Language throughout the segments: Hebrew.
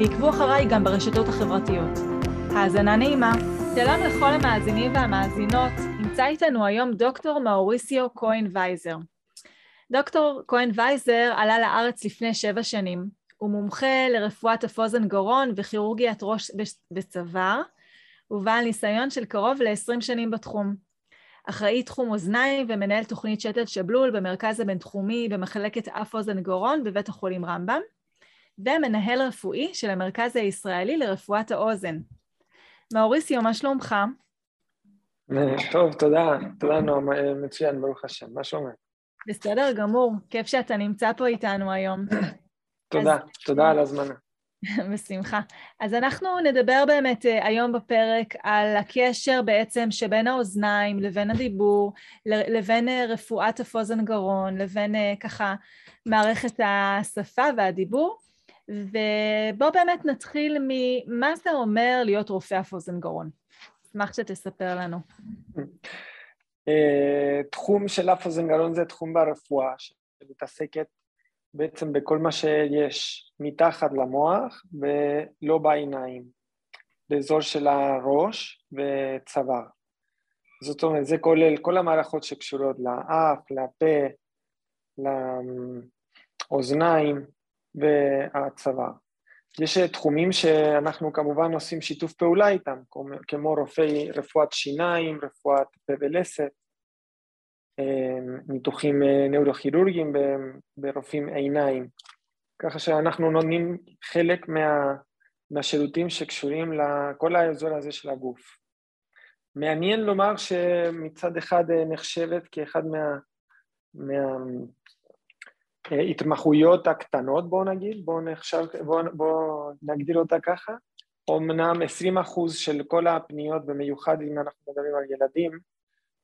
ועקבו אחריי גם ברשתות החברתיות. האזנה נעימה. שלום לכל המאזינים והמאזינות, נמצא איתנו היום דוקטור מאוריסיו כהן וייזר. דוקטור כהן וייזר עלה לארץ לפני שבע שנים. הוא מומחה לרפואת אף אוזן גרון וכירורגיית ראש וצוואר, ובעל ניסיון של קרוב ל-20 שנים בתחום. אחראי תחום אוזניים ומנהל תוכנית שתל שבלול במרכז הבינתחומי במחלקת אף אוזן גרון בבית החולים רמב"ם, ומנהל רפואי של המרכז הישראלי לרפואת האוזן. מאוריסיו, מה שלומך? טוב, תודה. תודה, נועה, מצוין, ברוך השם. מה שלומך? בסדר גמור, כיף שאתה נמצא פה איתנו היום. תודה. תודה על הזמנה. בשמחה. אז אנחנו נדבר באמת אה, היום בפרק על הקשר בעצם שבין האוזניים לבין הדיבור, לבין אה, רפואת אף אוזן גרון, לבין אה, ככה מערכת השפה והדיבור. ובואו באמת נתחיל ממה זה אומר להיות רופא אף אוזן גרון. אשמח שתספר לנו. תחום של אף אוזן גרון זה תחום ברפואה, שמתעסקת בעצם בכל מה שיש מתחת למוח ולא בעיניים, באזור של הראש וצוואר. זאת אומרת, זה כולל כל המערכות שקשורות לאף, לפה, לאוזניים והצוואר. יש תחומים שאנחנו כמובן עושים שיתוף פעולה איתם, כמו רופאי רפואת שיניים, רפואת פה ולסת, ניתוחים אה, נאורוכירורגיים ברופאים עיניים, ככה שאנחנו נותנים חלק מה, מהשירותים שקשורים לכל האזור הזה של הגוף. מעניין לומר שמצד אחד אה, נחשבת כאחד מה... מההתמחויות אה, הקטנות, בואו נגיד, בואו נחשב, בוא, בוא נגדיר אותה ככה. אמנם 20% של כל הפניות, במיוחד אם אנחנו מדברים על ילדים,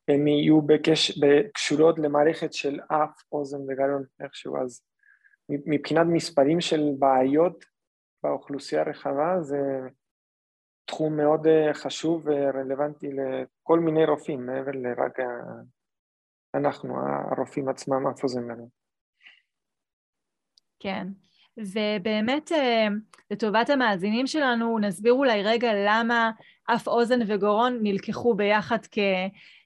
הם יהיו בקש... קשורות למערכת של אף, אוזן וגרון איכשהו, אז מבחינת מספרים של בעיות באוכלוסייה הרחבה זה תחום מאוד אה, חשוב ורלוונטי לכל מיני רופאים, מעבר לרק אנחנו, הרופאים עצמם, אף אוזן גרון. כן, ובאמת אה, לטובת המאזינים שלנו נסביר אולי רגע למה אף אוזן וגרון נלקחו ביחד כ...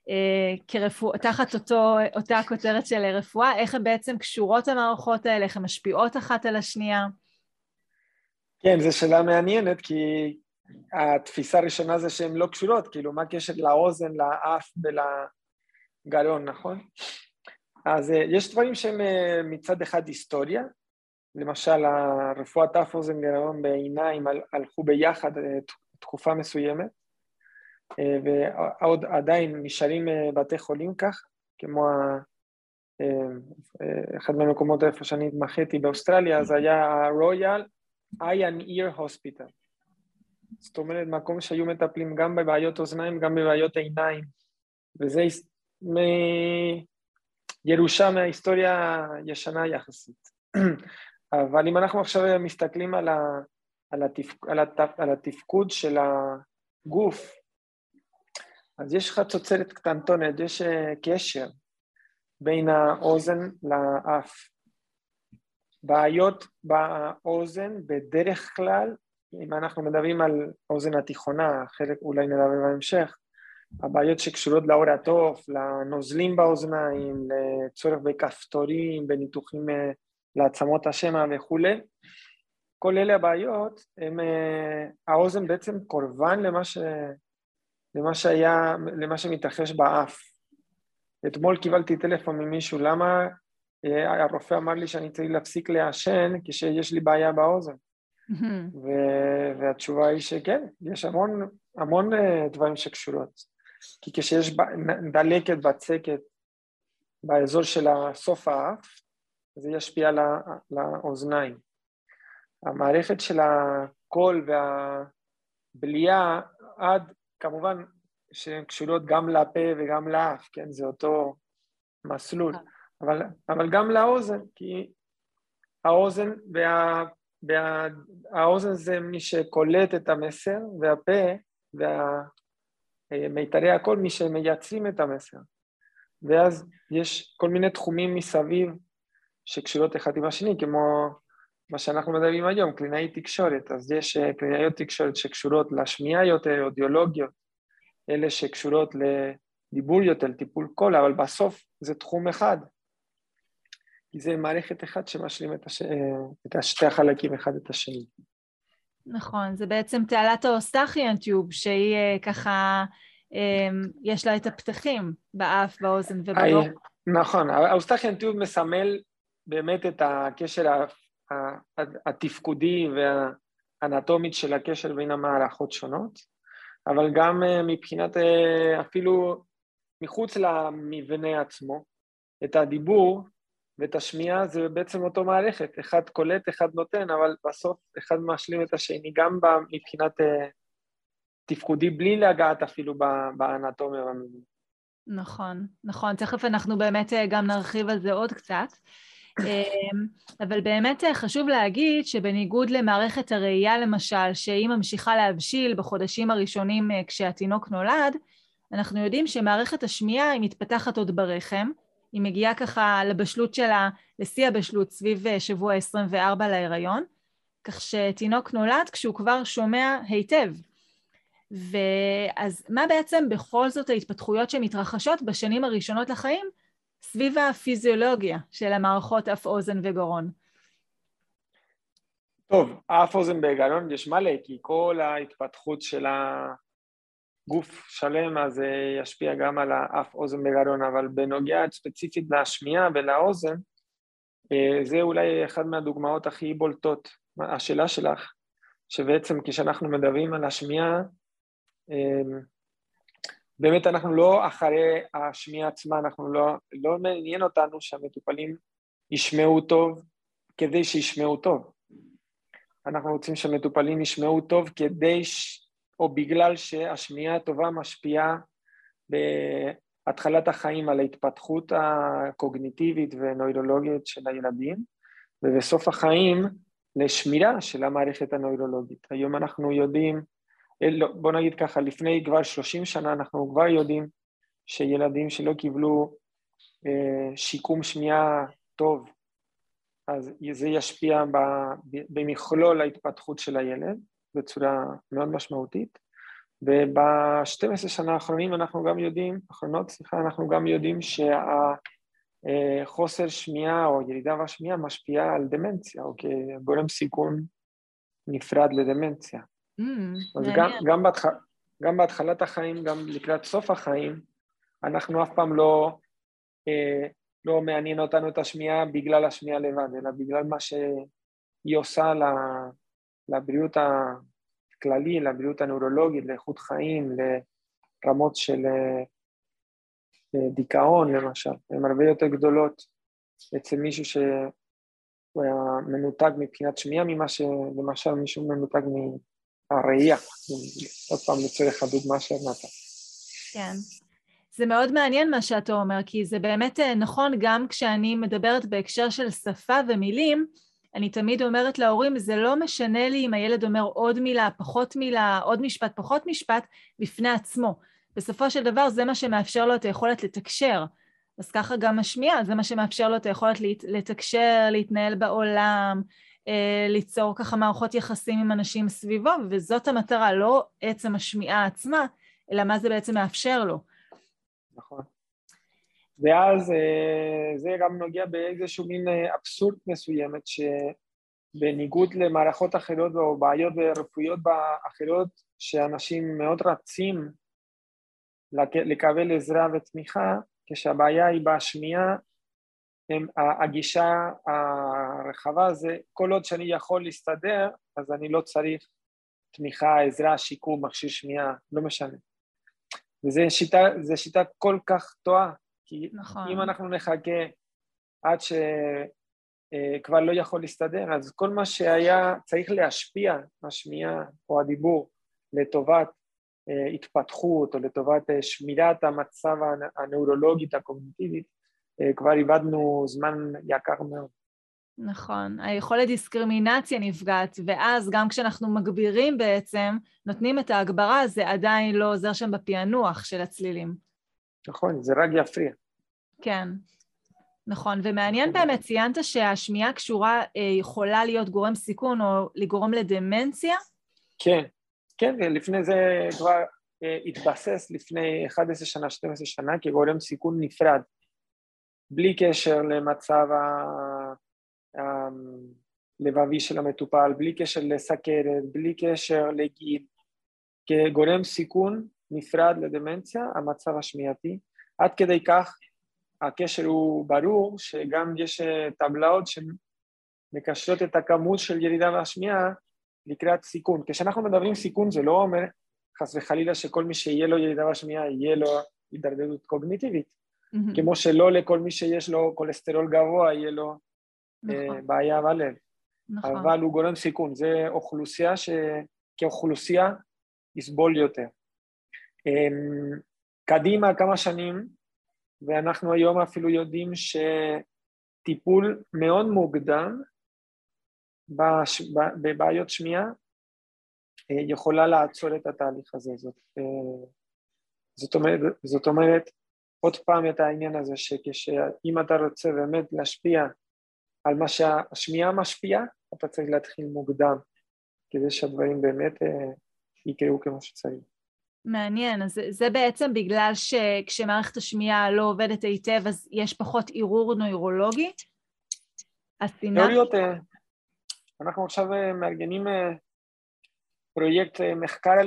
אה, כרפואה, תחת אותו, אותה כותרת של רפואה, איך הן בעצם קשורות המערכות האלה, איך הן משפיעות אחת על השנייה? כן, זו שאלה מעניינת, כי התפיסה הראשונה זה שהן לא קשורות, כאילו, מה הקשר לאוזן, לאף ולגרון, נכון? אז אה, יש דברים שהם מצד אחד היסטוריה, למשל הרפואת אף אוזן גרון בעיניים הלכו ביחד תקופה מסוימת, אה, ועוד עדיין נשארים אה, בתי חולים כך, כמו אה, אחד מהמקומות איפה שאני התמחיתי באוסטרליה, זה היה ה-Royal Eye and Ear Hospital. זאת אומרת, מקום שהיו מטפלים גם בבעיות אוזניים, גם בבעיות עיניים, וזה מירושה מההיסטוריה הישנה יחסית. אבל אם אנחנו עכשיו מסתכלים על, ה, על, התפק, על, התפ, על התפקוד של הגוף אז יש חצוצרת קטנטונת, יש אה, קשר בין האוזן לאף. בעיות באוזן בדרך כלל, אם אנחנו מדברים על אוזן התיכונה, חלק אולי נדבר בהמשך, הבעיות שקשורות לאור התוף, לנוזלים באוזניים, לצורך בכפתורים, בניתוחים לעצמות השמע וכולי, כל אלה הבעיות, הם, אה, האוזן בעצם קורבן למה ש... למה שהיה, למה שמתרחש באף. אתמול קיבלתי טלפון ממישהו, למה אה, הרופא אמר לי שאני צריך להפסיק לעשן כשיש לי בעיה באוזן. ו- והתשובה היא שכן, יש המון, המון אה, דברים שקשורות. כי כשיש דלקת בצקת באזור של סוף האף, זה ישפיע על האוזניים. המערכת של הקול והבליעה, עד כמובן שהן קשורות גם לפה וגם לאף, כן? זה אותו מסלול, אבל, אבל גם לאוזן, כי האוזן וה... והאוזן זה מי שקולט את המסר, והפה והמיתרי הקול מי שמייצרים את המסר. ואז יש כל מיני תחומים מסביב שקשורות אחד עם השני, כמו מה שאנחנו מדברים היום, קלינאי תקשורת. אז יש אה, קלינאיות תקשורת שקשורות לשמיעה יותר, אודיולוגיות, אלה שקשורות לדיבור יותר, טיפול קול, אבל בסוף זה תחום אחד. כי זה מערכת אחת שמשלים את, הש... את שתי החלקים אחד את השני. נכון, זה בעצם תעלת ה Eustachian tube, שהיא אה, ככה, יש לה את הפתחים באף, באוזן ובגרון. נכון, ה Eustachian tube מסמל באמת את הקשר התפקודי והאנטומית של הקשר בין המערכות שונות, אבל גם אה, מבחינת אה, אפילו מחוץ למבנה עצמו, את הדיבור ואת השמיעה זה בעצם אותו מערכת, אחד קולט, אחד נותן, אבל בסוף אחד משלים את השני, גם מבחינת אה, תפקודי, בלי לגעת אפילו באנטומיה ובמילים. נכון, נכון. תכף אנחנו באמת גם נרחיב על זה עוד קצת. אמ, אבל באמת אה, חשוב להגיד שבניגוד למערכת הראייה למשל, שהיא ממשיכה להבשיל בחודשים הראשונים כשהתינוק נולד, אנחנו יודעים שמערכת השמיעה היא מתפתחת עוד ברחם, היא מגיעה ככה לבשלות שלה, לשיא הבשלות סביב אה, שבוע 24 להיריון, כך שתינוק נולד כשהוא כבר שומע היטב. ואז מה בעצם בכל זאת ההתפתחויות שמתרחשות בשנים הראשונות לחיים סביב הפיזיולוגיה של המערכות אף אוזן וגרון? טוב, אף אוזן וגרון יש מלא, כי כל ההתפתחות של גוף שלם אז זה ישפיע גם על האף, אוזן וגרון, אבל בנוגע ספציפית לשמיעה ולאוזן, אה, זה אולי אחת מהדוגמאות הכי בולטות. השאלה שלך, שבעצם כשאנחנו מדברים על השמיעה, אה, באמת אנחנו לא אחרי השמיעה עצמה, אנחנו לא, לא מעניין אותנו שהמטופלים ישמעו טוב כדי שישמעו טוב. אנחנו רוצים שהמטופלים ישמעו טוב כדי או בגלל שהשמיעה הטובה משפיעה בהתחלת החיים על ההתפתחות הקוגניטיבית ונוירולוגית של הילדים, ובסוף החיים לשמירה של המערכת הנוירולוגית. היום אנחנו יודעים, בוא נגיד ככה, לפני כבר 30 שנה אנחנו כבר יודעים שילדים שלא קיבלו אה, שיקום שמיעה טוב, אז זה ישפיע במכלול ההתפתחות של הילד. בצורה מאוד משמעותית. וב-12 שנה האחרונים אנחנו גם יודעים, אחרונות, סליחה, אנחנו גם יודעים שהחוסר שמיעה או ירידה בשמיעה משפיעה על דמנציה, או כגורם סיכון נפרד לדמנציה. Mm, אז גם, גם, בהתח... גם בהתחלת החיים, גם לקראת סוף החיים, אנחנו אף פעם לא, אה, לא מעניין אותנו את השמיעה בגלל השמיעה לבד, אלא בגלל מה שהיא עושה לבריאות הכללי, לבריאות הנוירולוגית, לאיכות חיים, לרמות של אה, אה, דיכאון למשל, הן הרבה יותר גדולות אצל מישהו שהוא היה מנותק מבחינת שמיעה ממה שלמשל מישהו מנותק מהראייה, עוד פעם לצורך הדוגמה שנתת. כן. זה מאוד מעניין מה שאתה אומר, כי זה באמת אה, נכון גם כשאני מדברת בהקשר של שפה ומילים, אני תמיד אומרת להורים, זה לא משנה לי אם הילד אומר עוד מילה, פחות מילה, עוד משפט, פחות משפט, בפני עצמו. בסופו של דבר זה מה שמאפשר לו את היכולת לתקשר. אז ככה גם השמיעה, זה מה שמאפשר לו את היכולת לתקשר, להתנהל בעולם, ליצור ככה מערכות יחסים עם אנשים סביבו, וזאת המטרה, לא עצם השמיעה עצמה, אלא מה זה בעצם מאפשר לו. נכון. ואז אה, זה גם נוגע באיזשהו מין אה, אבסורד מסוימת שבניגוד למערכות אחרות או בעיות רפואיות אחרות שאנשים מאוד רצים לקבל עזרה ותמיכה, כשהבעיה היא בשמיעה, הם, הגישה הרחבה זה כל עוד שאני יכול להסתדר אז אני לא צריך תמיכה, עזרה, שיקום, מכשיר שמיעה, לא משנה. וזו שיטה, שיטה כל כך טועה, כי נכון. אם אנחנו נחכה עד אה, כבר לא יכול להסתדר, אז כל מה שהיה צריך להשפיע, השמיעה או הדיבור, לטובת אה, התפתחות או לטובת שמירת המצב הנאורולוגית הקוגניטיבית, כבר איבדנו זמן יקר מאוד. נכון, היכולת דיסקרימינציה נפגעת, ואז גם כשאנחנו מגבירים בעצם, נותנים את ההגברה, זה עדיין לא עוזר שם בפענוח של הצלילים. נכון, זה רק יפריע. כן, נכון, ומעניין באמת, ציינת שהשמיעה קשורה, אה, יכולה להיות גורם סיכון או לגרום לדמנציה? כן, כן, ולפני זה כבר אה, התבסס לפני 11 שנה, 12 שנה, כגורם סיכון נפרד, בלי קשר למצב הלבבי של המטופל, בלי קשר לסכרת, בלי קשר לגיל, כגורם סיכון נפרד לדמנציה, המצב השמיעתי, עד כדי כך הקשר הוא ברור, שגם יש אה, טבלאות שמקשרות את הכמות של ירידה והשמיעה לקראת סיכון. כשאנחנו מדברים סיכון זה לא אומר חס וחלילה שכל מי שיהיה לו ירידה והשמיעה יהיה לו הידרדרות קוגניטיבית, mm-hmm. כמו שלא לכל מי שיש לו כולסטרול גבוה יהיה לו אה, נכון. בעיה בלב. נכון. אבל הוא גורם סיכון, זה אוכלוסייה שכאוכלוסייה יסבול יותר. אמ, קדימה כמה שנים, ואנחנו היום אפילו יודעים שטיפול מאוד מוקדם בש... בבעיות שמיעה אה, יכולה לעצור את התהליך הזה. זאת, אה, זאת, אומרת, זאת אומרת, עוד פעם את העניין הזה שכשאם אתה רוצה באמת להשפיע על מה שהשמיעה משפיעה, אתה צריך להתחיל מוקדם כדי שהדברים באמת אה, יקרו כמו שצריך. מעניין, אז זה בעצם בגלל שכשמערכת השמיעה לא עובדת היטב אז יש פחות ערעור נוירולוגי? תיאוריות, אה, אנחנו עכשיו אה, מארגנים פרויקט מחקר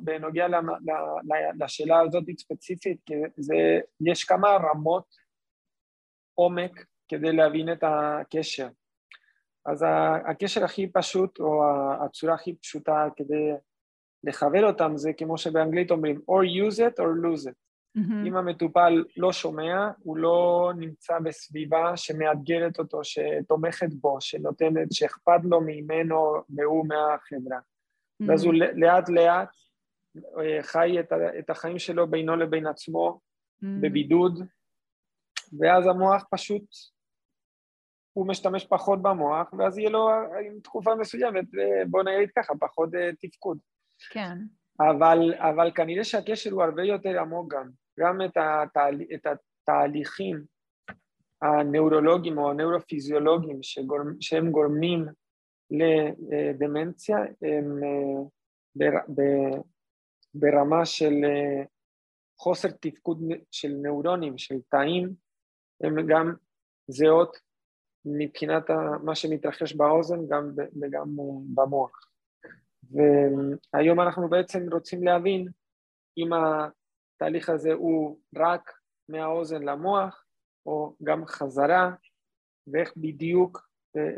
בנוגע לשאלה הזאת ספציפית, כי זה, יש כמה רמות עומק כדי להבין את הקשר. אז הקשר הכי פשוט, או הצורה הכי פשוטה כדי לכוון אותם זה כמו שבאנגלית אומרים, or use it or lose it. Mm-hmm. אם המטופל לא שומע, הוא לא נמצא בסביבה שמאתגרת אותו, שתומכת בו, שנותנת, שאכפת לו ממנו והוא מהחברה. ואז הוא לאט לאט אה, חי את, את החיים שלו בינו לבין עצמו, mm-hmm. בבידוד, ואז המוח פשוט, הוא משתמש פחות במוח, ואז יהיה לו עם תקופה מסוימת, אה, בוא נגיד ככה, פחות אה, תפקוד. כן. אבל, אבל כנראה שהקשר הוא הרבה יותר עמוק גם. גם את, התהל... את התהליכים הנאורולוגיים או הנאורופיזיולוגיים שגור... שהם גורמים לדמנציה הם אה. ברמה של אה, חוסר תפקוד של נאורונים, של תאים, הם גם זהות מבחינת מה שמתרחש באוזן גם וגם אה, במוח. והיום אנחנו בעצם רוצים להבין אם התהליך הזה הוא רק מהאוזן למוח או גם חזרה ואיך בדיוק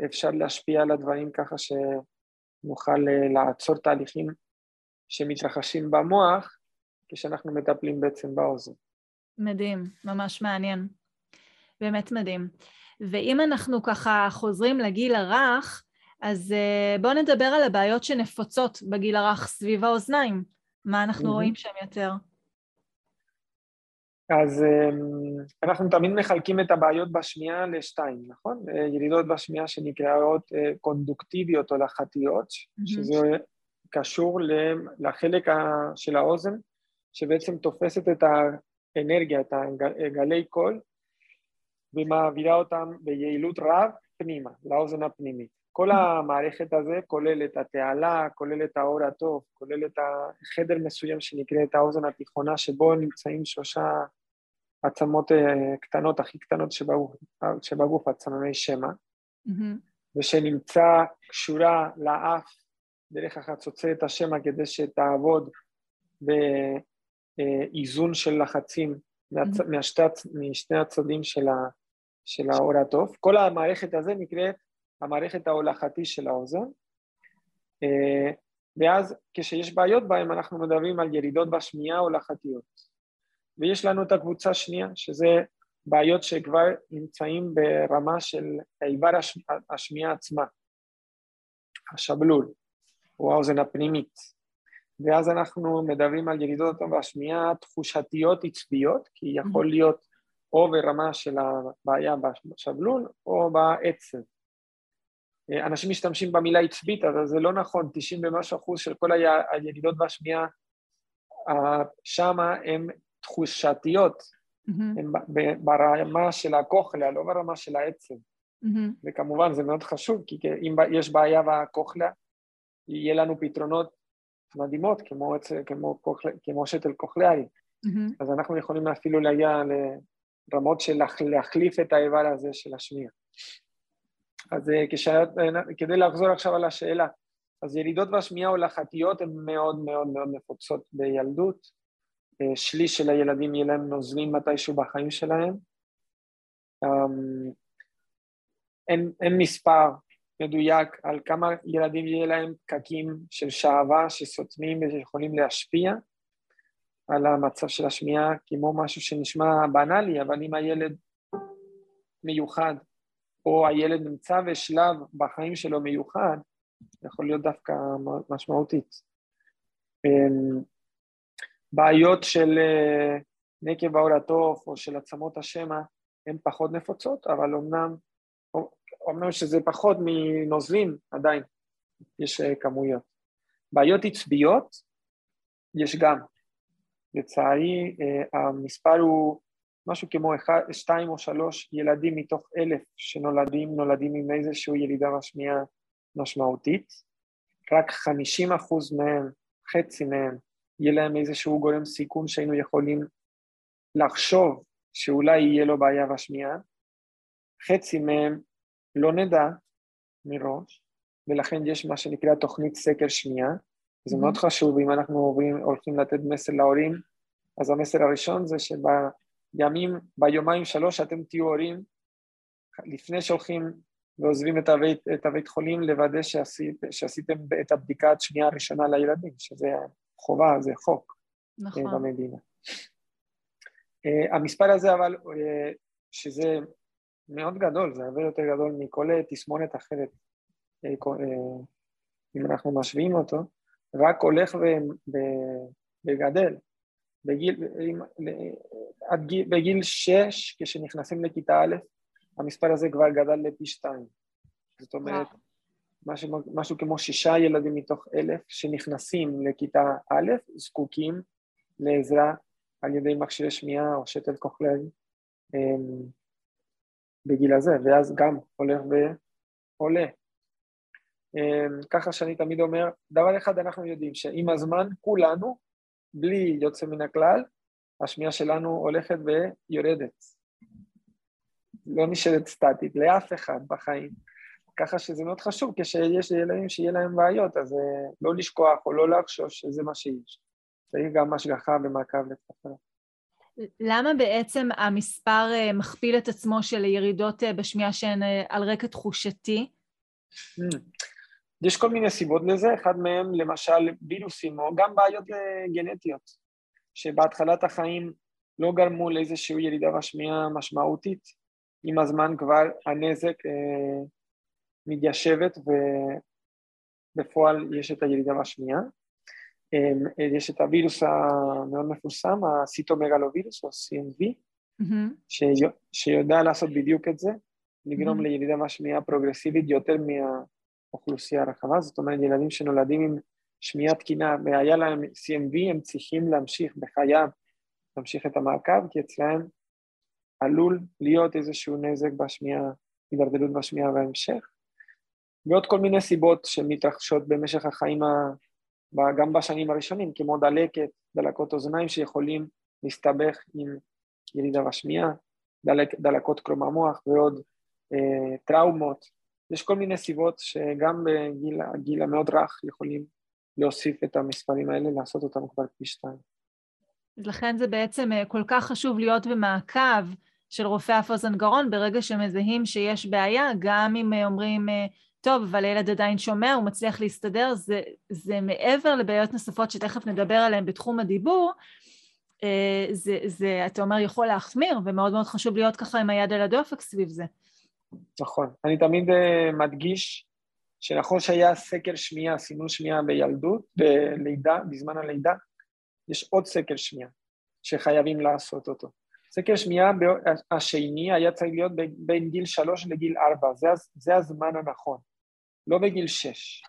אפשר להשפיע על הדברים ככה שנוכל לעצור תהליכים שמתרחשים במוח כשאנחנו מטפלים בעצם באוזן. מדהים, ממש מעניין. באמת מדהים. ואם אנחנו ככה חוזרים לגיל הרך, אז uh, בואו נדבר על הבעיות שנפוצות בגיל הרך סביב האוזניים. מה אנחנו mm-hmm. רואים שם יותר? אז um, אנחנו תמיד מחלקים את הבעיות בשמיעה לשתיים, נכון? Uh, ירידות בשמיעה שנקראות uh, קונדוקטיביות או לחתיות, mm-hmm. שזה קשור לחלק של האוזן, שבעצם תופסת את האנרגיה, את הגלי קול, ומעבירה אותם ביעילות רב פנימה, לאוזן הפנימית. כל המערכת הזה כולל את התעלה, כולל את האור הטוב, כולל את החדר מסוים שנקרא את האוזן התיכונה, שבו נמצאים שלושה עצמות אה, קטנות, הכי קטנות שבגוף, שבגוף עצמי שמע, mm-hmm. ושנמצא קשורה לאף דרך החצוצרת השמע כדי שתעבוד באיזון של לחצים mm-hmm. מהשתי, משני הצדדים של, ה... של האור הטוב. כל המערכת הזו נקראת המערכת ההולכתי של האוזן, אה, ואז כשיש בעיות בהם אנחנו מדברים על ירידות בשמיעה הולכתיות. ויש לנו את הקבוצה השנייה, שזה בעיות שכבר נמצאים ברמה של איבר השמיעה עצמה, השבלול, או האוזן הפנימית. ואז אנחנו מדברים על ירידות בשמיעה תחושתיות עצביות, כי יכול להיות או ברמה של הבעיה בשבלול או בעצב. אנשים משתמשים במילה עצבית, אבל זה לא נכון, 90 ומשהו אחוז של כל הירידות בשמיעה שמה הן תחושתיות, mm-hmm. הן ברמה של הכוחלה, לא ברמה של העצב. Mm-hmm. וכמובן זה מאוד חשוב, כי אם יש בעיה בכוחלה, יהיה לנו פתרונות מדהימות, כמו, כמו, כמו שתל כוחלאי. Mm-hmm. אז אנחנו יכולים אפילו להגיע לרמות של להחליף את האיבר הזה של השמיעה. אז אה, כשאת, אה, כדי לחזור עכשיו על השאלה, אז ירידות בשמיעה הולכתיות הן מאוד מאוד מאוד נפוצות בילדות. אה, שליש של הילדים יהיה להם נוזלים מתישהו בחיים שלהם. אמ, אין, אין מספר מדויק על כמה ילדים יהיה להם פקקים של שעווה שסותמים ויכולים להשפיע על המצב של השמיעה כמו משהו שנשמע בנאלי, אבל אם הילד מיוחד או הילד נמצא בשלב בחיים שלו מיוחד, יכול להיות דווקא משמעותית. אמ, בעיות של אה, נקב העור התוף או של עצמות השמע הן פחות נפוצות, אבל אמנם, אמנם שזה פחות מנוזלים, עדיין יש אה, כמויות. בעיות עצביות יש גם. לצערי, אה, המספר הוא משהו כמו אחד, שתיים או שלוש ילדים מתוך אלף שנולדים, נולדים עם איזושהי ירידה בשמיעה משמעותית. רק חמישים אחוז מהם, חצי מהם, יהיה להם איזשהו גורם סיכון שהיינו יכולים לחשוב שאולי יהיה לו בעיה בשמיעה. חצי מהם לא נדע מראש, ולכן יש מה שנקרא תוכנית סקר שמיעה. זה mm-hmm. מאוד חשוב, אם אנחנו עוברים, הולכים לתת מסר להורים, אז המסר הראשון זה שב... ימים, ביומיים שלוש אתם תהיו הורים, לפני שהולכים ועוזבים את הבית, את הבית חולים, לוודא שעשית, שעשיתם את הבדיקת שנייה הראשונה לילדים, שזה חובה, זה חוק אה, נכון. במדינה. Uh, המספר הזה אבל, uh, שזה מאוד גדול, זה הרבה יותר גדול מכל תסמונת אחרת, אם אנחנו משווים אותו, רק הולך וגדל. בגיל, עד גיל, בגיל שש, כשנכנסים לכיתה א', המספר הזה כבר גדל לפי שתיים. זאת אומרת, משהו, משהו כמו שישה ילדים מתוך אלף שנכנסים לכיתה א', זקוקים לעזרה על ידי מכשירי שמיעה או שתל כוחלאי אמ, בגיל הזה, ואז גם הולך ועולה. אמ, ככה שאני תמיד אומר, דבר אחד אנחנו יודעים, שעם הזמן כולנו בלי יוצא מן הכלל, השמיעה שלנו הולכת ויורדת. לא נשארת סטטית לאף אחד בחיים. ככה שזה מאוד חשוב כשיש ילדים שיהיה להם בעיות, אז אה, לא לשכוח או לא לחשוש שזה מה שיש. צריך גם השגחה ומעקב לטפל. למה בעצם המספר אה, מכפיל את עצמו של ירידות אה, בשמיעה שהן על רקע תחושתי? יש כל מיני סיבות לזה, אחד מהם למשל וירוסים או גם בעיות אה, גנטיות, שבהתחלת החיים לא גרמו לאיזושהי ירידה בשמיעה משמעותית, עם הזמן כבר הנזק אה, מתיישבת ובפועל יש את הירידה בשמיעה. אה, יש את הווירוס המאוד מפורסם, הסיטומגלווירוס או CMV, mm-hmm. שיודע לעשות בדיוק את זה, לגרום mm-hmm. לירידה בשמיעה פרוגרסיבית יותר מה... אוכלוסייה רחבה, זאת אומרת ילדים שנולדים עם שמיעה תקינה והיה להם CMV הם צריכים להמשיך בחייו להמשיך את המעקב כי אצלהם עלול להיות איזשהו נזק בשמיעה, הידרדלות בשמיעה בהמשך ועוד כל מיני סיבות שמתרחשות במשך החיים גם בשנים הראשונים כמו דלקת, דלקות אוזניים שיכולים להסתבך עם ירידה בשמיעה, דלק, דלקות קרום המוח ועוד אה, טראומות יש כל מיני סיבות שגם בגיל המאוד רך יכולים להוסיף את המספרים האלה, לעשות אותם כבר פי שתיים. אז לכן זה בעצם אה, כל כך חשוב להיות במעקב של רופא אף אוזן גרון ברגע שמזהים שיש בעיה, גם אם אה, אומרים, אה, טוב, אבל הילד עדיין שומע, הוא מצליח להסתדר, זה, זה מעבר לבעיות נוספות שתכף נדבר עליהן בתחום הדיבור, זה, זה, אתה אומר, יכול להחמיר, ומאוד מאוד חשוב להיות ככה עם היד על הדופק סביב זה. נכון. אני תמיד uh, מדגיש שנכון שהיה סקר שמיעה, סינון שמיעה בילדות, בלידה, בזמן הלידה, יש עוד סקר שמיעה שחייבים לעשות אותו. סקר שמיעה השני היה צריך להיות בין גיל שלוש לגיל ארבע, זה, זה הזמן הנכון, לא בגיל שש.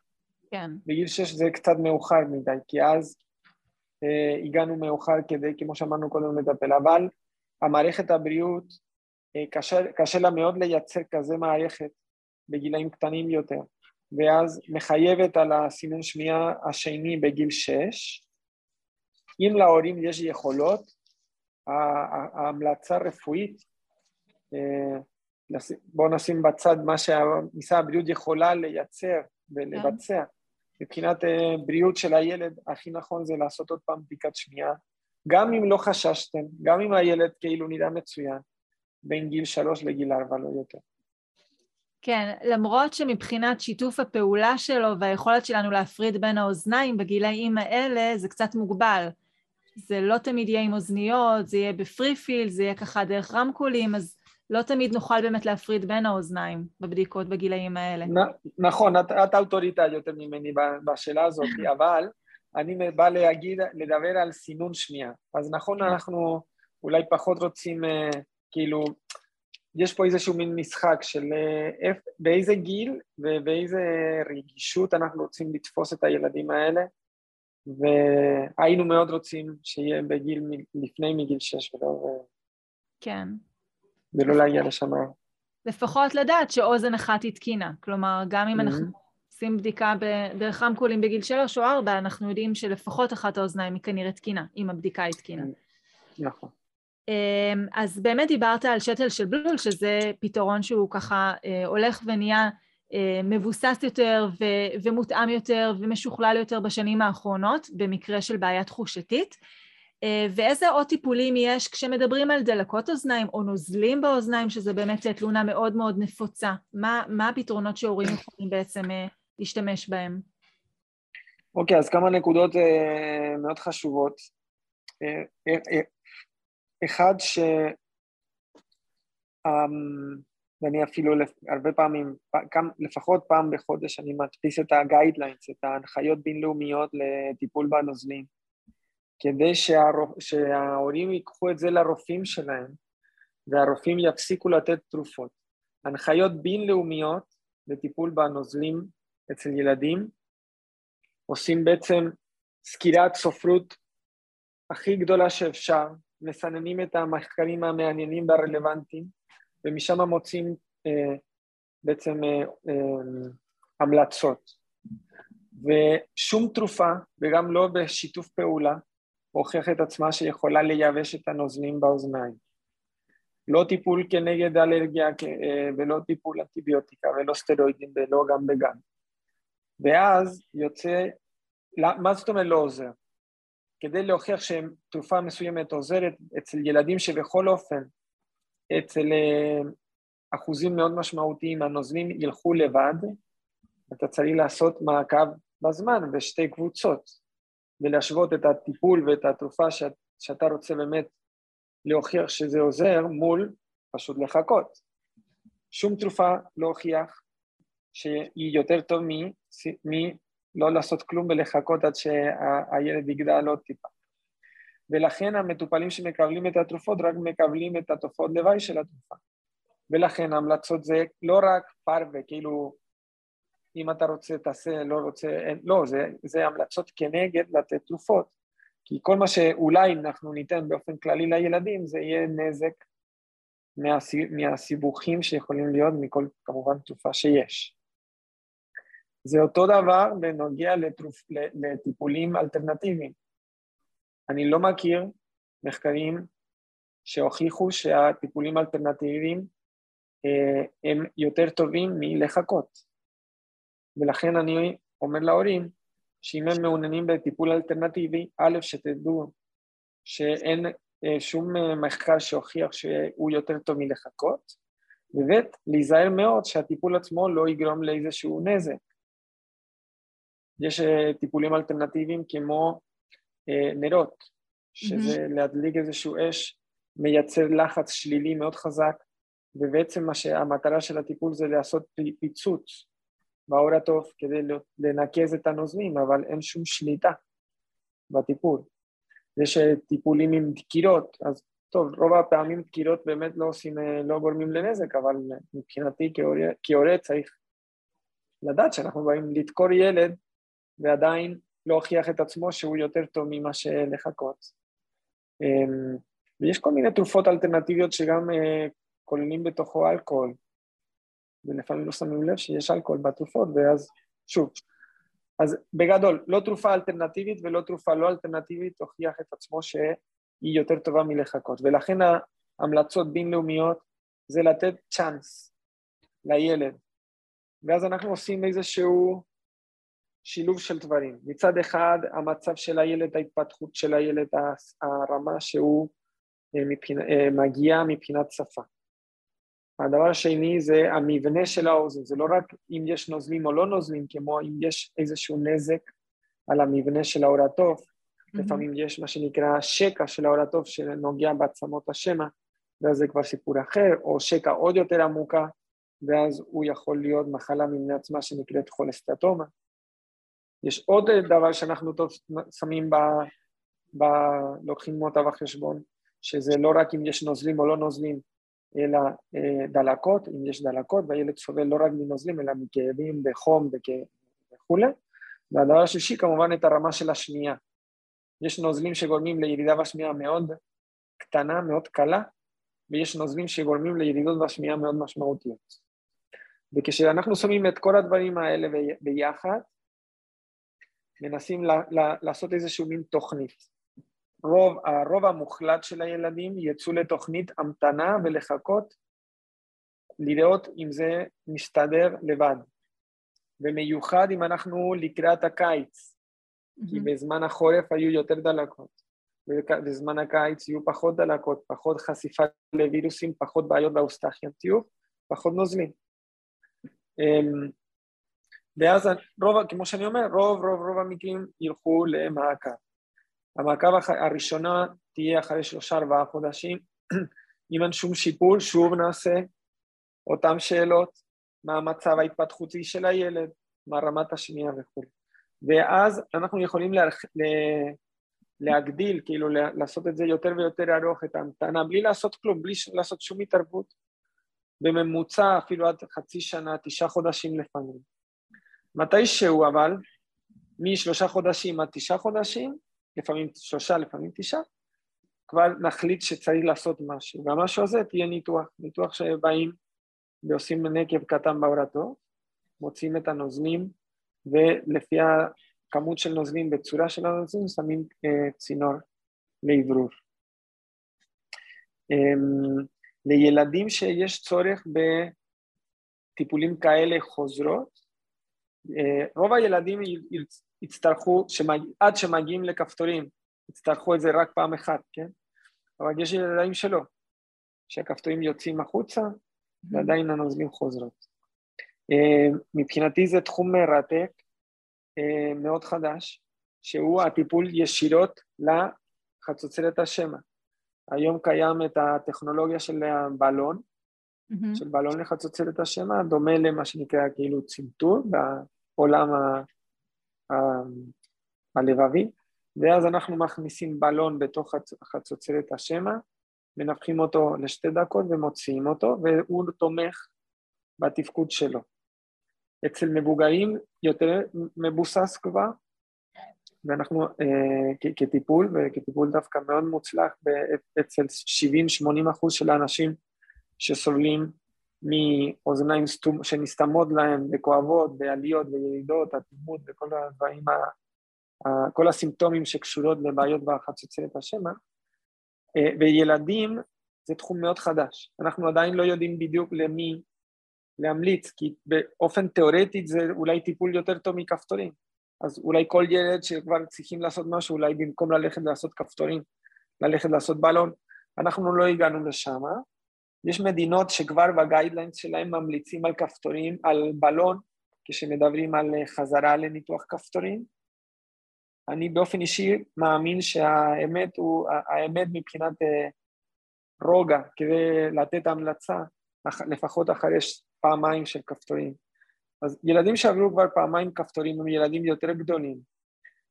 כן. בגיל שש זה קצת מאוחר מדי, כי אז אה, הגענו מאוחר כדי, כמו שאמרנו קודם, לטפל, אבל המערכת הבריאות, אה, קשה, קשה לה מאוד לייצר כזה מערכת בגילאים קטנים יותר, ואז מחייבת על הסינון שמיעה השני בגיל שש. אם להורים יש יכולות, ההמלצה הרפואית, אה, בואו נשים בצד מה שמשרד הבריאות יכולה לייצר ולבצע. מבחינת אה, בריאות של הילד, הכי נכון זה לעשות עוד פעם בדיקת שמיעה, גם אם לא חששתם, גם אם הילד כאילו נראה מצוין, בין גיל שלוש לגיל ארבע, לא יותר. כן, למרות שמבחינת שיתוף הפעולה שלו והיכולת שלנו להפריד בין האוזניים בגילאים האלה זה קצת מוגבל. זה לא תמיד יהיה עם אוזניות, זה יהיה בפרי פיל, זה יהיה ככה דרך רמקולים, אז לא תמיד נוכל באמת להפריד בין האוזניים בבדיקות בגילאים האלה. נכון, את, את אוטוריטה יותר ממני בשאלה הזאת, אבל אני בא להגיד, לדבר על סינון שמיעה. אז נכון. אנחנו אולי פחות רוצים, אה, כאילו, יש פה איזשהו מין משחק של אה, באיזה גיל ובאיזה רגישות אנחנו רוצים לתפוס את הילדים האלה, והיינו מאוד רוצים שיהיה בגיל לפני מגיל שש ולא... כן. ולא להגיע לשם. לפחות לדעת שאוזן אחת היא תקינה. כלומר, גם אם mm-hmm. אנחנו עושים בדיקה דרך רמקולים בגיל שלוש או ארבע, אנחנו יודעים שלפחות אחת האוזניים היא כנראה תקינה, אם הבדיקה היא תקינה. נכון. אמ, אז באמת דיברת על שתל של בלול, שזה פתרון שהוא ככה אה, הולך ונהיה אה, מבוסס יותר ו- ומותאם יותר ומשוכלל יותר בשנים האחרונות, במקרה של בעיה תחושתית. אה, ואיזה עוד טיפולים יש כשמדברים על דלקות אוזניים או נוזלים באוזניים, שזה באמת תלונה מאוד מאוד נפוצה? מה, מה הפתרונות שהורים יכולים בעצם להשתמש בהם? אוקיי, okay, אז כמה נקודות אה, מאוד חשובות. אחד, ש... אה, ואני אפילו הרבה פעמים, גם לפחות פעם בחודש אני מדפיס את ה-guidelines, את ההנחיות בינלאומיות לטיפול בנוזלים. כדי שהרופ... שההורים ייקחו את זה לרופאים שלהם והרופאים יפסיקו לתת תרופות. הנחיות בינלאומיות לטיפול בנוזלים אצל ילדים עושים בעצם סקירת סופרות הכי גדולה שאפשר, מסננים את המחקרים המעניינים והרלוונטיים ומשם מוצאים אה, בעצם אה, אה, המלצות. ושום תרופה, וגם לא בשיתוף פעולה, הוכיח את עצמה שיכולה לייבש את הנוזלים באוזניים. לא טיפול כנגד אלרגיה אה, ולא טיפול אנטיביוטיקה ולא סטרואידים ולא גם וגם. ואז יוצא, מה זאת אומרת לא עוזר? כדי להוכיח שתרופה מסוימת עוזרת אצל ילדים שבכל אופן אצל אה, אחוזים מאוד משמעותיים הנוזלים ילכו לבד, אתה צריך לעשות מעקב בזמן בשתי קבוצות. ולהשוות את הטיפול ואת התרופה שאת, שאתה רוצה באמת להוכיח שזה עוזר מול פשוט לחכות. שום תרופה לא הוכיח שהיא יותר טוב מלא לעשות כלום ולחכות עד שהילד יגדל עוד טיפה. ולכן המטופלים שמקבלים את התרופות רק מקבלים את התופעות לוואי של התרופה. ולכן ההמלצות זה לא רק פרווה, כאילו אם אתה רוצה תעשה, לא רוצה, אין, לא, זה, זה המלצות כנגד לתת תרופות, כי כל מה שאולי אנחנו ניתן באופן כללי לילדים זה יהיה נזק מהסיבוכים שיכולים להיות מכל כמובן תרופה שיש. זה אותו דבר בנוגע לתרופ, לטיפולים אלטרנטיביים. אני לא מכיר מחקרים שהוכיחו שהטיפולים האלטרנטיביים אה, הם יותר טובים מלחכות. ולכן אני אומר להורים שאם הם מעוניינים בטיפול אלטרנטיבי, א', שתדעו שאין אה, שום אה, מחקר שהוכיח שהוא יותר טוב מלחכות, וב', להיזהר מאוד שהטיפול עצמו לא יגרום לאיזשהו נזק. יש אה, טיפולים אלטרנטיביים כמו נרות, שזה mm-hmm. להדליק איזשהו אש, מייצר לחץ שלילי מאוד חזק, ובעצם מה שהמטרה של הטיפול זה לעשות פיצוץ בעור הטוב כדי לנקז את הנוזמים, אבל אין שום שליטה בטיפול. יש טיפולים עם דקירות, אז טוב, רוב הפעמים דקירות באמת לא עושים, לא גורמים לנזק, אבל מבחינתי כהורה צריך לדעת שאנחנו באים לדקור ילד ועדיין להוכיח את עצמו שהוא יותר טוב ממה שלחכות. אמ, ויש כל מיני תרופות אלטרנטיביות שגם אה, כוללים בתוכו אלכוהול, ולפעמים לא שמים לב שיש אלכוהול בתרופות, ואז שוב. אז בגדול, לא תרופה אלטרנטיבית ולא תרופה לא אלטרנטיבית תוכיח את עצמו שהיא יותר טובה מלחכות, ולכן ההמלצות בינלאומיות זה לתת צ'אנס לילד, ואז אנחנו עושים איזשהו שילוב של דברים. מצד אחד, המצב של הילד, ההתפתחות של הילד, הרמה שהוא אה, מבחינה, אה, מגיע מבחינת שפה. הדבר השני זה המבנה של האוזן, זה לא רק אם יש נוזלים או לא נוזלים, כמו אם יש איזשהו נזק על המבנה של האור הטוב, mm-hmm. לפעמים יש מה שנקרא שקע של האור הטוב שנוגע בעצמות השמע, ואז זה כבר סיפור אחר, או שקע עוד יותר עמוקה, ואז הוא יכול להיות מחלה ממנה עצמה שנקראת חולסטטומה. יש עוד דבר שאנחנו טוב שמים ב... ב... לוקחים אותה בחשבון, שזה לא רק אם יש נוזלים או לא נוזלים, אלא אה, דלקות, אם יש דלקות, והילד סובל לא רק מנוזלים, אלא מכאבים, בחום וכולי. והדבר השלישי, כמובן, את הרמה של השמיעה. יש נוזלים שגורמים לירידה בשמיעה מאוד קטנה, מאוד קלה, ויש נוזלים שגורמים לירידות בשמיעה מאוד משמעותיות. וכשאנחנו שמים את כל הדברים האלה ביחד, מנסים ל- ל- לעשות איזשהו מין תוכנית. רוב, הרוב המוחלט של הילדים יצאו לתוכנית המתנה ולחכות לראות אם זה מסתדר לבד. במיוחד אם אנחנו לקראת הקיץ, mm-hmm. כי בזמן החורף היו יותר דלקות, ובזמן הקיץ יהיו פחות דלקות, פחות חשיפה לווירוסים, פחות בעיות באוסטחיאנטיות, פחות נוזלים. אמ, ואז רוב, כמו שאני אומר, רוב רוב רוב המקרים ילכו למעקב. המעקב הראשונה תהיה אחרי שלושה ארבעה חודשים, אם אין שום שיפור, שוב נעשה אותן שאלות, מה המצב ההתפתחותי של הילד, מה רמת השמיעה וכו'. ואז אנחנו יכולים להרח... להגדיל, כאילו לעשות את זה יותר ויותר ארוך, את ההמתנה, בלי לעשות כלום, בלי לעשות שום התערבות. בממוצע אפילו עד חצי שנה, תשעה חודשים לפעמים. מתישהו אבל, משלושה חודשים עד תשעה חודשים, לפעמים שלושה, לפעמים תשעה, כבר נחליט שצריך לעשות משהו, והמשהו הזה תהיה ניתוח, ניתוח שבאים ועושים נקב קטן בעורתו, מוצאים את הנוזלים, ולפי הכמות של נוזלים בצורה של הנוזלים שמים אה, צינור לאוורור. אה, לילדים שיש צורך בטיפולים כאלה חוזרות, רוב הילדים יצטרכו, שמג... עד שמגיעים לכפתורים, יצטרכו את זה רק פעם אחת, כן? אבל יש ילדים שלא, שהכפתורים יוצאים החוצה ועדיין הנוזלים חוזרות. אה, מבחינתי זה תחום מרתק, אה, מאוד חדש, שהוא הטיפול ישירות לחצוצרת השמע. היום קיים את הטכנולוגיה של הבלון, mm-hmm. של בלון לחצוצרת השמע, דומה למה שנקרא כאילו צנתור בעולם ה... ה... הלבבי, ואז אנחנו מכניסים בלון בתוך חצוצרת השמע, מנפחים אותו לשתי דקות ומוציאים אותו, והוא תומך בתפקוד שלו. אצל מבוגרים יותר מבוסס כבר, ואנחנו אה, כטיפול, וכטיפול דווקא מאוד מוצלח אצל 70-80 אחוז של האנשים שסובלים מאוזניים שנסתמות להם וכואבות, בעליות וירידות, אטימות וכל הדברים, כל הסימפטומים שקשורות לבעיות בחצוצרת השמע. אה, וילדים זה תחום מאוד חדש. אנחנו עדיין לא יודעים בדיוק למי להמליץ, כי באופן תיאורטי זה אולי טיפול יותר טוב מכפתורים. אז אולי כל ילד שכבר צריכים לעשות משהו, אולי במקום ללכת לעשות כפתורים, ללכת לעשות בלון, אנחנו לא הגענו לשם. יש מדינות שכבר בגיידליינס שלהם ממליצים על כפתורים, על בלון, כשמדברים על חזרה לניתוח כפתורים, אני באופן אישי מאמין שהאמת הוא, האמת מבחינת אה, רוגע, כדי לתת המלצה, לפחות אחרי פעמיים של כפתורים. אז ילדים שעברו כבר פעמיים כפתורים הם ילדים יותר גדולים,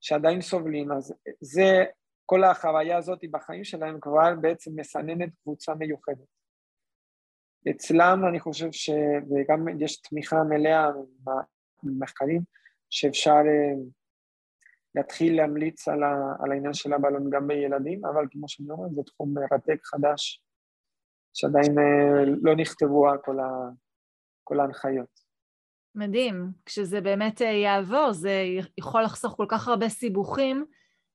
שעדיין סובלים, אז זה, כל החוויה הזאת בחיים שלהם כבר בעצם מסננת קבוצה מיוחדת. אצלם אני חושב ש... וגם יש תמיכה מלאה במחקרים שאפשר אה, להתחיל להמליץ על, ה... על העניין של הבלון גם בילדים, אבל כמו שאני אומר, זה תחום מרתק חדש, שעדיין אה, לא נכתבו כל, ה... כל ההנחיות. מדהים. כשזה באמת אה, יעבור, זה יכול לחסוך כל כך הרבה סיבוכים,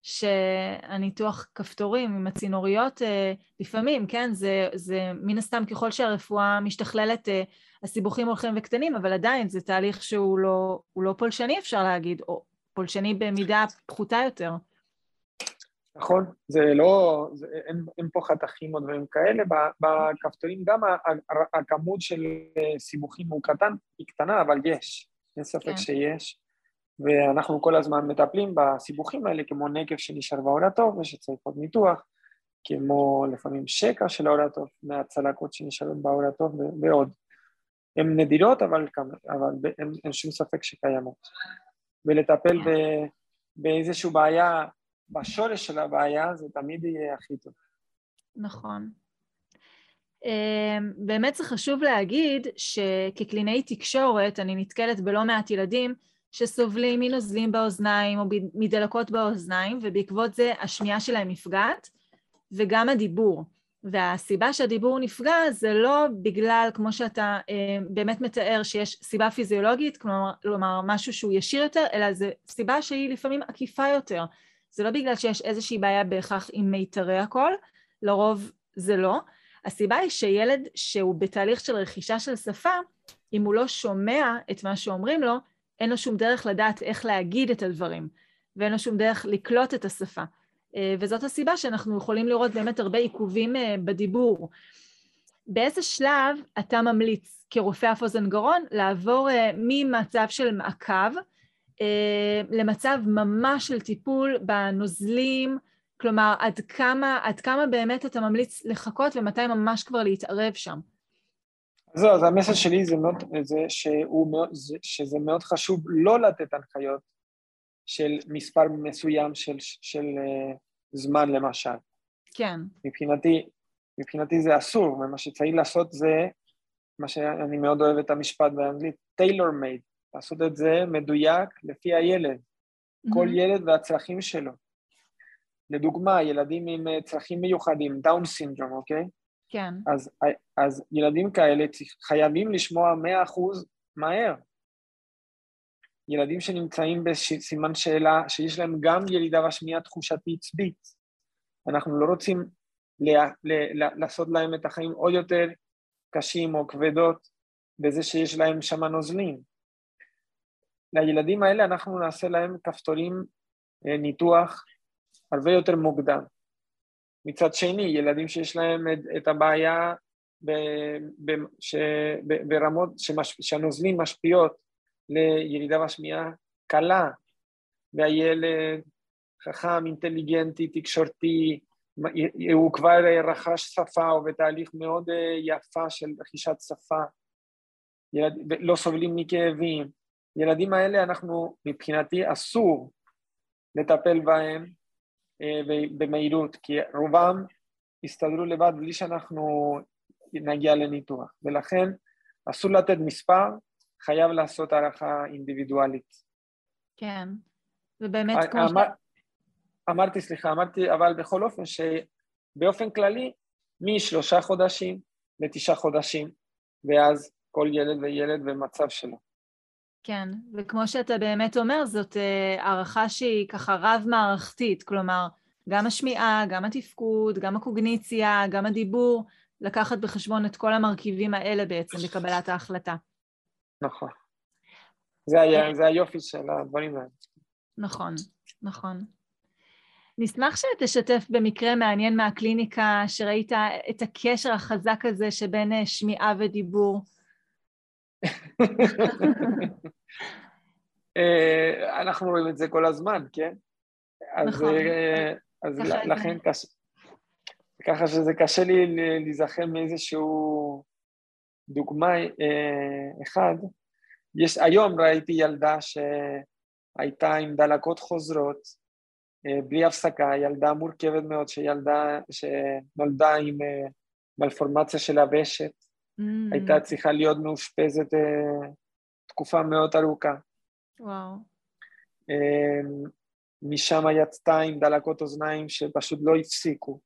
שהניתוח כפתורים עם הצינוריות, אה, לפעמים, כן, זה, זה מן הסתם ככל שהרפואה משתכללת, אה, הסיבוכים הולכים וקטנים, אבל עדיין זה תהליך שהוא לא, לא פולשני, אפשר להגיד, או פולשני במידה פחותה יותר. נכון, זה לא, זה, אין, אין פה חתכים או דברים כאלה, בכפתורים גם הכמות של סיבוכים הוא קטן, היא קטנה, אבל יש, אין ספק כן. שיש. ואנחנו כל הזמן מטפלים בסיבוכים האלה, כמו נקב שנשאר בעור הטוב ושצריך עוד ניתוח, כמו לפעמים שקע של העור הטוב מהצלקות שנשארות בעור הטוב ועוד. הן נדירות, אבל, אבל אין, אין שום ספק שקיימות. ולטפל ב, באיזושהי בעיה, בשורש של הבעיה, זה תמיד יהיה הכי טוב. נכון. אמ, באמת זה חשוב להגיד שכקלינאי תקשורת אני נתקלת בלא מעט ילדים שסובלים מנוזלים באוזניים או מדלקות באוזניים, ובעקבות זה השמיעה שלהם נפגעת, וגם הדיבור. והסיבה שהדיבור נפגע זה לא בגלל, כמו שאתה אה, באמת מתאר, שיש סיבה פיזיולוגית, כלומר, כלומר משהו שהוא ישיר יותר, אלא זו סיבה שהיא לפעמים עקיפה יותר. זה לא בגלל שיש איזושהי בעיה בהכרח עם מיתרי הקול, לרוב זה לא. הסיבה היא שילד שהוא בתהליך של רכישה של שפה, אם הוא לא שומע את מה שאומרים לו, אין לו שום דרך לדעת איך להגיד את הדברים, ואין לו שום דרך לקלוט את השפה. אה, וזאת הסיבה שאנחנו יכולים לראות באמת הרבה עיכובים אה, בדיבור. באיזה שלב אתה ממליץ כרופא אף אוזן גרון לעבור אה, ממצב של מעקב למצב ממש של טיפול בנוזלים, כלומר עד כמה, עד כמה באמת אתה ממליץ לחכות ומתי ממש כבר להתערב שם? זהו, אז המסר שלי זה, מאוד, זה, שהוא מאוד, זה, שזה מאוד חשוב לא לתת הנחיות של מספר מסוים של, של uh, זמן למשל. כן. מבחינתי, מבחינתי זה אסור, ומה שצריך לעשות זה, מה שאני מאוד אוהב את המשפט באנגלית, טיילור מייד, לעשות את זה מדויק לפי הילד, mm-hmm. כל ילד והצרכים שלו. לדוגמה, ילדים עם אה, צרכים מיוחדים, דאון סינדרום, אוקיי? כן. אז, אז ילדים כאלה חייבים לשמוע מאה אחוז מהר. ילדים שנמצאים בסימן שאלה, שיש להם גם ירידה בשמיעה תחושתית עצבית. אנחנו לא רוצים לה, לה, לעשות להם את החיים עוד יותר קשים או כבדות בזה שיש להם שם נוזלים. לילדים האלה אנחנו נעשה להם כפתורים אה, ניתוח הרבה יותר מוקדם. מצד שני, ילדים שיש להם את, את הבעיה ב, ב, ש, ב, ברמות שמש, שהנוזלים משפיעות לירידה בשמיעה קלה, והילד חכם, אינטליגנטי, תקשורתי, הוא כבר רכש שפה, או בתהליך מאוד יפה של רכישת שפה, ילד, לא סובלים מכאבים. ילדים האלה אנחנו, מבחינתי, אסור לטפל בהם אה, במהירות, כי רובם יסתדרו לבד בלי שאנחנו נגיע לניתוח, ולכן אסור לתת מספר, חייב לעשות הערכה אינדיבידואלית. כן, ובאמת אה, כמו אמר. אמרתי, סליחה, אמרתי, אבל בכל אופן שבאופן כללי, משלושה חודשים לתשעה חודשים, ואז כל ילד וילד במצב שלו. כן, וכמו שאתה באמת אומר, זאת אה, הערכה שהיא ככה רב-מערכתית, כלומר, גם השמיעה, גם התפקוד, גם הקוגניציה, גם הדיבור, לקחת בחשבון את כל המרכיבים האלה בעצם בקבלת ההחלטה. נכון. זה, היה, זה היופי של הדברים האלה. נכון, נכון. נשמח שתשתף במקרה מעניין מהקליניקה, שראית את הקשר החזק הזה שבין אה, שמיעה ודיבור. אה, אנחנו רואים את זה כל הזמן, כן? אז, נכון. אה, אז לכן קשה, ככה שזה קשה לי להיזכר מאיזשהו דוגמה אה, אחד. יש, היום ראיתי ילדה שהייתה עם דלקות חוזרות, בלי הפסקה, ילדה מורכבת מאוד, שילדה, שנולדה עם מלפורמציה של הוושת, mm. הייתה צריכה להיות מאושפזת אה, תקופה מאוד ארוכה. וואו. משם יצאה עם דלקות אוזניים שפשוט לא הפסיקו,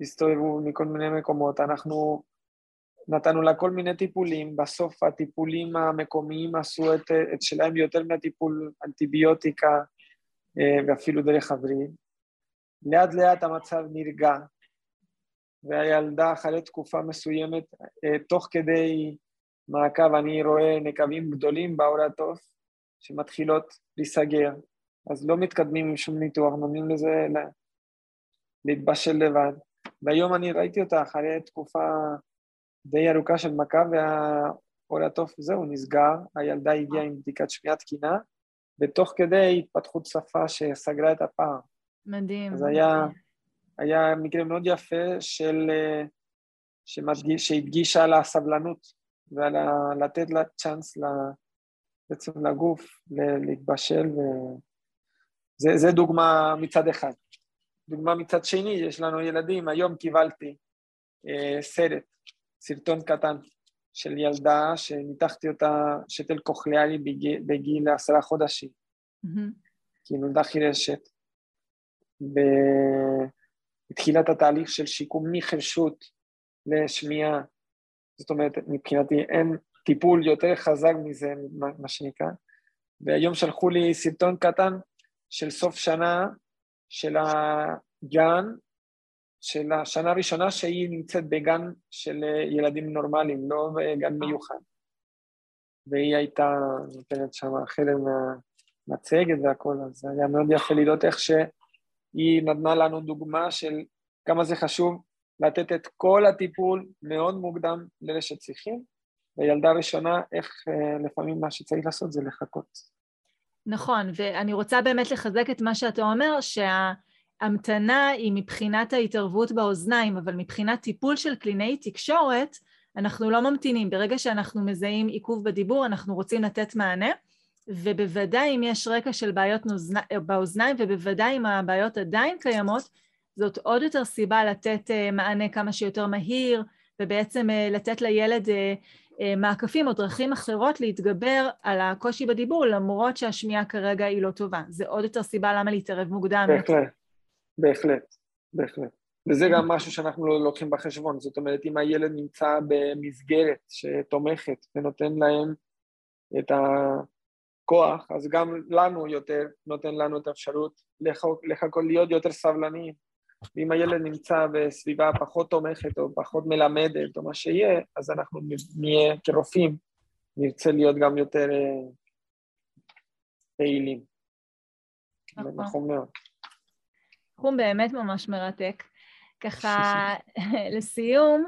הסתובבו מכל מיני מקומות. אנחנו נתנו לה כל מיני טיפולים, בסוף הטיפולים המקומיים עשו את, את שלהם יותר מהטיפול אנטיביוטיקה ואפילו דרך הווריד. לאט לאט המצב נרגע, והילדה אחרי תקופה מסוימת, תוך כדי מעקב אני רואה נקבים גדולים בעור התוף שמתחילות להיסגר, אז לא מתקדמים עם שום ניתוח, נותנים לזה להתבשל לבד. והיום אני ראיתי אותה אחרי תקופה די ארוכה של מכה והעור התוף זהו, נסגר, הילדה הגיעה עם בדיקת שמיעה תקינה, ותוך כדי התפתחות שפה שסגרה את הפער. מדהים. אז היה, היה מקרה מאוד יפה של, שמדגיש, שהדגישה על הסבלנות ועל ה, לתת לה צ'אנס לה, בעצם לגוף להתבשל, וזה דוגמה מצד אחד. דוגמה מצד שני, יש לנו ילדים, היום קיבלתי אה, סרט, סרטון קטן של ילדה שניתחתי אותה שתל קוכליאלי בגיל, בגיל עשרה חודשים, mm-hmm. כי היא נולדה חירשת, והתחילה את התהליך של שיקום מחרשות לשמיעה, זאת אומרת, מבחינתי אין טיפול יותר חזק מזה, מה שנקרא, והיום שלחו לי סרטון קטן של סוף שנה של הגן, של השנה הראשונה שהיא נמצאת בגן של ילדים נורמליים, לא בגן מיוחד. והיא הייתה נותנת שם חלק מהמצגת והכל, אז היה מאוד יפה לראות איך שהיא נתנה לנו דוגמה של כמה זה חשוב לתת את כל הטיפול מאוד מוקדם לאלה שצריכים, וילדה ראשונה, איך אה, לפעמים מה שצריך לעשות זה לחכות. נכון, ואני רוצה באמת לחזק את מה שאתה אומר, שההמתנה היא מבחינת ההתערבות באוזניים, אבל מבחינת טיפול של קלינאי תקשורת, אנחנו לא ממתינים. ברגע שאנחנו מזהים עיכוב בדיבור, אנחנו רוצים לתת מענה, ובוודאי אם יש רקע של בעיות נוזנ... באוזניים, ובוודאי אם הבעיות עדיין קיימות, זאת עוד יותר סיבה לתת אה, מענה כמה שיותר מהיר, ובעצם אה, לתת לילד אה, אה, מעקפים או דרכים אחרות להתגבר על הקושי בדיבור למרות שהשמיעה כרגע היא לא טובה. זה עוד יותר סיבה למה להתערב מוקדם. בהחלט, בהחלט, בהחלט. וזה גם משהו שאנחנו לא לוקחים בחשבון, זאת אומרת אם הילד נמצא במסגרת שתומכת ונותן להם את הכוח, אז גם לנו יותר, נותן לנו את האפשרות לחכות להיות יותר סבלניים. ואם הילד נמצא בסביבה פחות תומכת או פחות מלמדת או מה שיהיה, אז אנחנו נהיה כרופאים, נרצה להיות גם יותר אה, פעילים. נכון. נכון מאוד. תחום באמת ממש מרתק. ככה, לסיום,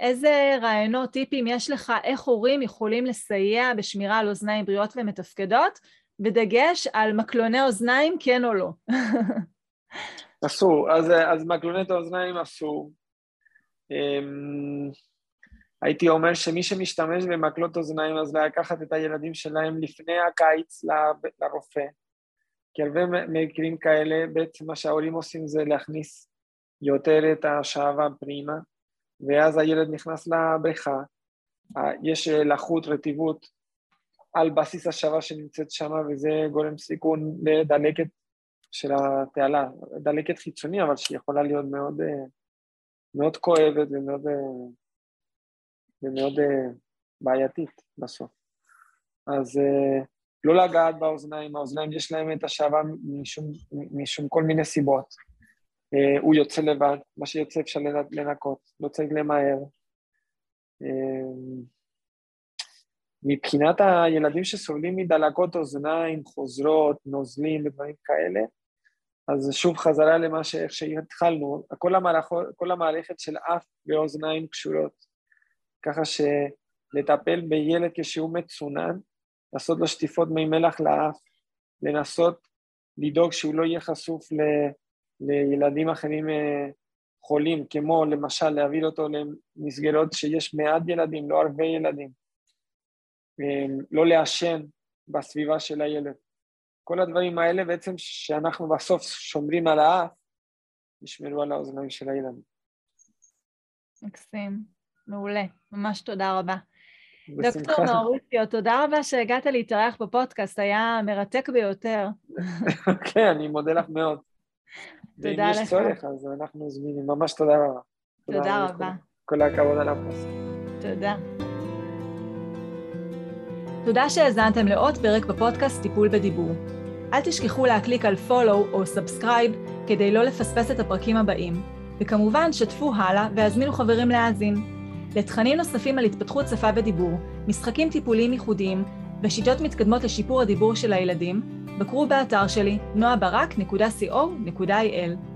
איזה רעיונות, טיפים יש לך, איך הורים יכולים לסייע בשמירה על אוזניים בריאות ומתפקדות, בדגש על מקלוני אוזניים, כן או לא? אסור, אז, אז מקלונת האוזניים אסור. Um, הייתי אומר שמי שמשתמש במקלות אוזניים אז לקחת את הילדים שלהם לפני הקיץ לרופא. כי הרבה מקרים כאלה, בעצם מה שההורים עושים זה להכניס יותר את השעווה פנימה, ואז הילד נכנס לבריכה, יש לחות, רטיבות על בסיס השעווה שנמצאת שם, וזה גורם סיכון לדלקת של התעלה, דלקת חיצוני, אבל שהיא יכולה להיות מאוד, אה, מאוד כואבת ומאוד, אה, ומאוד אה, בעייתית בסוף. אז לא לגעת באוזניים, האוזניים יש להם את השעווה משום, משום כל מיני סיבות. הוא יוצא לבד, מה שיוצא אפשר לנקות, לא צריך למהר. מבחינת הילדים שסובלים מדלקות אוזניים חוזרות, נוזלים ודברים כאלה, אז שוב חזרה למה שאיך שהתחלנו, כל, המערכות, כל המערכת של אף ואוזניים קשורות, ככה שלטפל בילד כשהוא מצונן, לעשות לו שטיפות מי מלח לאף, לנסות לדאוג שהוא לא יהיה חשוף ל, לילדים אחרים אה, חולים, כמו למשל להעביר אותו למסגרות שיש מעט ילדים, לא הרבה ילדים, אה, לא לעשן בסביבה של הילד. כל הדברים האלה בעצם שאנחנו בסוף שומרים על האף, ישמרו על האוזניים של הילדים. מקסים, מעולה, ממש תודה רבה. דוקטור מאוריציו, תודה רבה שהגעת להתארח בפודקאסט, היה מרתק ביותר. כן, אני מודה לך מאוד. תודה לך. ואם יש צורך, אז אנחנו זמינים. ממש תודה רבה. תודה רבה. כל הכבוד על הפוסט. תודה. תודה שהאזנתם לעוד פרק בפודקאסט טיפול בדיבור. אל תשכחו להקליק על follow או subscribe כדי לא לפספס את הפרקים הבאים, וכמובן שתפו הלאה והזמינו חברים להאזין. לתכנים נוספים על התפתחות שפה ודיבור, משחקים טיפוליים ייחודיים ושיטות מתקדמות לשיפור הדיבור של הילדים, בקרו באתר שלי noabarak.co.il